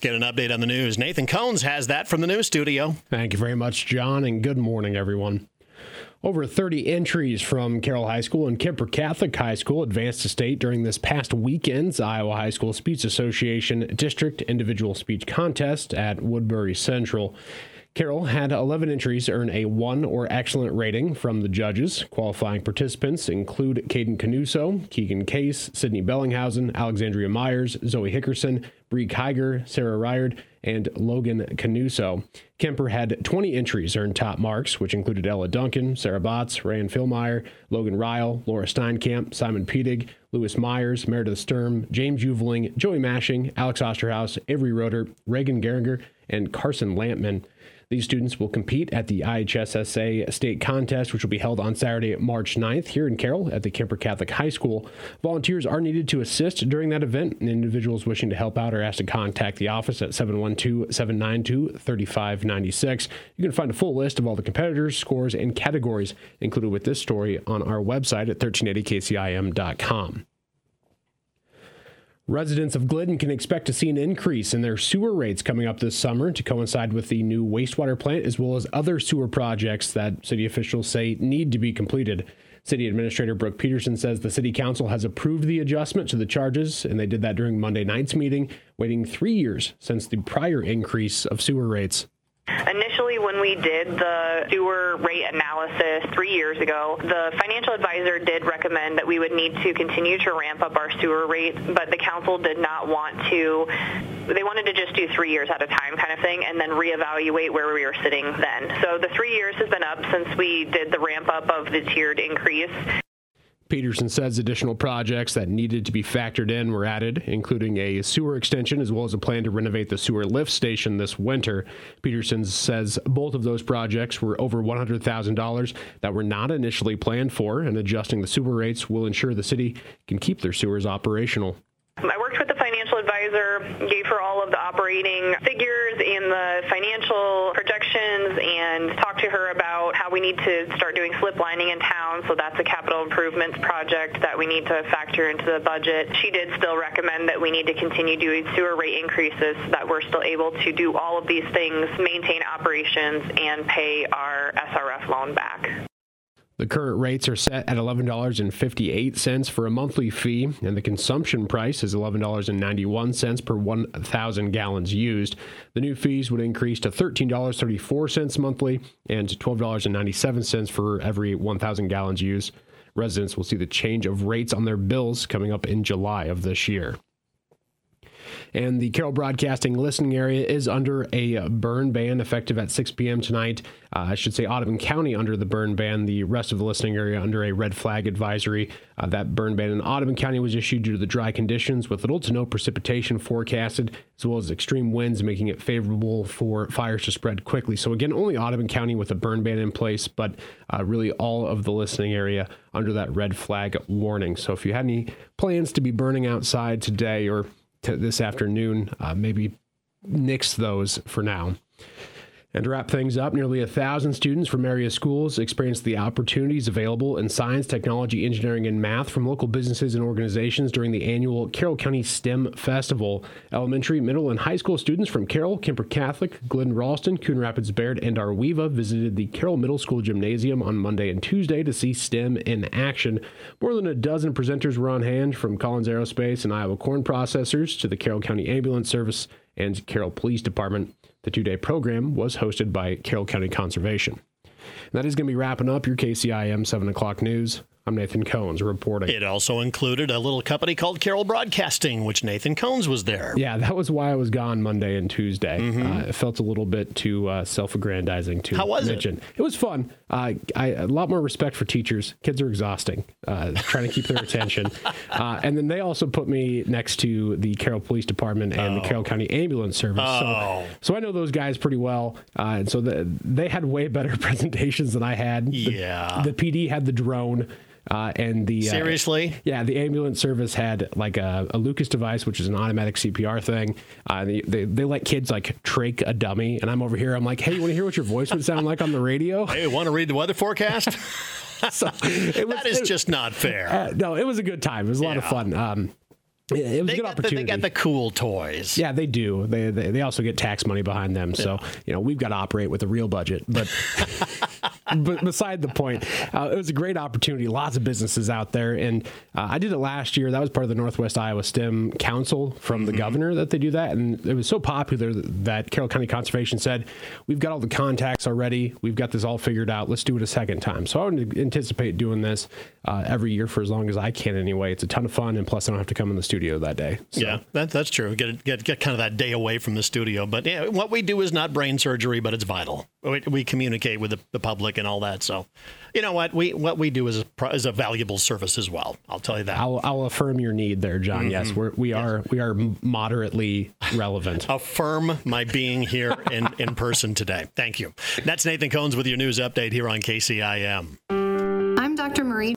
Let's get an update on the news. Nathan Cones has that from the news studio. Thank you very much, John, and good morning, everyone. Over 30 entries from Carroll High School and Kuemper Catholic High School advanced to state during this past weekend's Iowa High School Speech Association District Individual Speech Contest at Woodbury Central. Carroll had 11 entries earn a 1 or excellent rating from the judges. Qualifying participants include Caden Canuso, Keegan Case, Sydney Bellinghausen, Alexandria Myers, Zoe Hickerson, Bree Kiger, Sarah Ryard, and Logan Canuso. Kuemper had 20 entries earn top marks, which included Ella Duncan, Sarah Botts, Ryan Philmeyer, Logan Ryle, Laura Steinkamp, Simon Pedig, Lewis Myers, Meredith Sturm, James Uveling, Joey Mashing, Alex Osterhaus, Avery Roeder, Reagan Geringer, and Carson Lampman. These students will compete at the IHSSA state contest, which will be held on Saturday, March 9th here in Carroll at the Kuemper Catholic High School. Volunteers are needed to assist during that event, and individuals wishing to help out are asked to contact the office at 712 792 3596. You can find a full list of all the competitors, scores, and categories included with this story on our website at 1380kcim.com. Residents of Glidden can expect to see an increase in their sewer rates coming up this summer to coincide with the new wastewater plant as well as other sewer projects that city officials say need to be completed. City Administrator Brooke Peterson says the City Council has approved the adjustment to the charges, and they did that during Monday night's meeting, waiting three years since the prior increase of sewer rates. Initially, when we did the sewer rate analysis three years ago, the financial advisor did recommend that we would need to continue to ramp up our sewer rate, but the council did not want to. They wanted to just do three years at a time kind of thing and then reevaluate where we were sitting then. So the three years has been up since we did the ramp up of the tiered increase. Peterson says additional projects that needed to be factored in were added, including a sewer extension as well as a plan to renovate the sewer lift station this winter. Peterson says both of those projects were over $100,000 that were not initially planned for, and adjusting the sewer rates will ensure the city can keep their sewers operational. I worked with the financial advisor, gave her all of the operating figures and the financial projections, and talked to her about how we need to start doing slip lining in town. So that's a capital improvements project that we need to factor into the budget. She did still recommend that we need to continue doing sewer rate increases so that we're still able to do all of these things, maintain operations, and pay our SRF loan back. The current rates are set at $11.58 for a monthly fee, and the consumption price is $11.91 per 1,000 gallons used. The new fees would increase to $13.34 monthly and $12.97 for every 1,000 gallons used. Residents will see the change of rates on their bills coming up in July of this year and the Carroll Broadcasting listening area is under a burn ban effective at 6 p.m. tonight. Uh, I should say Audubon County under the burn ban, the rest of the listening area under a red flag advisory. Uh, that burn ban in Audubon County was issued due to the dry conditions with little to no precipitation forecasted, as well as extreme winds making it favorable for fires to spread quickly. So, again, only Audubon County with a burn ban in place, but uh, really all of the listening area under that red flag warning. So, if you had any plans to be burning outside today or this afternoon, uh, maybe nix those for now. And to wrap things up, nearly a thousand students from area schools experienced the opportunities available in science, technology, engineering, and math from local businesses and organizations during the annual Carroll County STEM Festival. Elementary, middle, and high school students from Carroll, Kuemper Catholic, Glidden Ralston, Coon Rapids Bayard, and Ar-We-Va visited the Carroll Middle School Gymnasium on Monday and Tuesday to see STEM in action. More than a dozen presenters were on hand from Collins Aerospace and Iowa Corn Processors to the Carroll County Ambulance Service and Carroll Police Department. The two day program was hosted by Carroll County Conservation. And that is going to be wrapping up your KCIM 7 o'clock news. I'm Nathan Cones reporting. It also included a little company called Carroll Broadcasting, which Nathan Cones was there. Yeah, that was why I was gone Monday and Tuesday. Mm-hmm. Uh, it felt a little bit too uh, self-aggrandizing to How was mention. It? it was fun. Uh, I, a lot more respect for teachers. Kids are exhausting, uh, trying to keep their attention. Uh, and then they also put me next to the Carroll Police Department and oh. the Carroll County Ambulance Service. Oh. So, so I know those guys pretty well. Uh, and so the, they had way better presentations than I had. Yeah. The, the PD had the drone. Uh, and the uh, seriously, yeah, the ambulance service had like a, a, Lucas device, which is an automatic CPR thing. Uh, they, they, they let kids like trach a dummy, and I'm over here. I'm like, hey, you want to hear what your voice would sound like on the radio? Hey, want to read the weather forecast? so was, that is it, just not fair. Uh, no, it was a good time. It was a lot yeah. of fun. Um, it was they a good opportunity. The, they got the cool toys. Yeah, they do. They, they they also get tax money behind them. So you know we've got to operate with a real budget. But beside the point, uh, it was a great opportunity. Lots of businesses out there, and uh, I did it last year. That was part of the Northwest Iowa STEM Council from the governor that they do that, and it was so popular that Carroll County Conservation said, "We've got all the contacts already. We've got this all figured out. Let's do it a second time." So I would anticipate doing this uh, every year for as long as I can. Anyway, it's a ton of fun, and plus I don't have to come in the studio that day. So. Yeah, that, that's true. Get, get get kind of that day away from the studio. But yeah, what we do is not brain surgery, but it's vital. We, we communicate with the, the public and all that. So, you know what we what we do is a, is a valuable service as well. I'll tell you that. I'll, I'll affirm your need there, John. Yes, mm-hmm. we're, we are we are moderately relevant. affirm my being here in, in person today. Thank you. That's Nathan Cohns with your news update here on KCIM. I'm Dr. Marie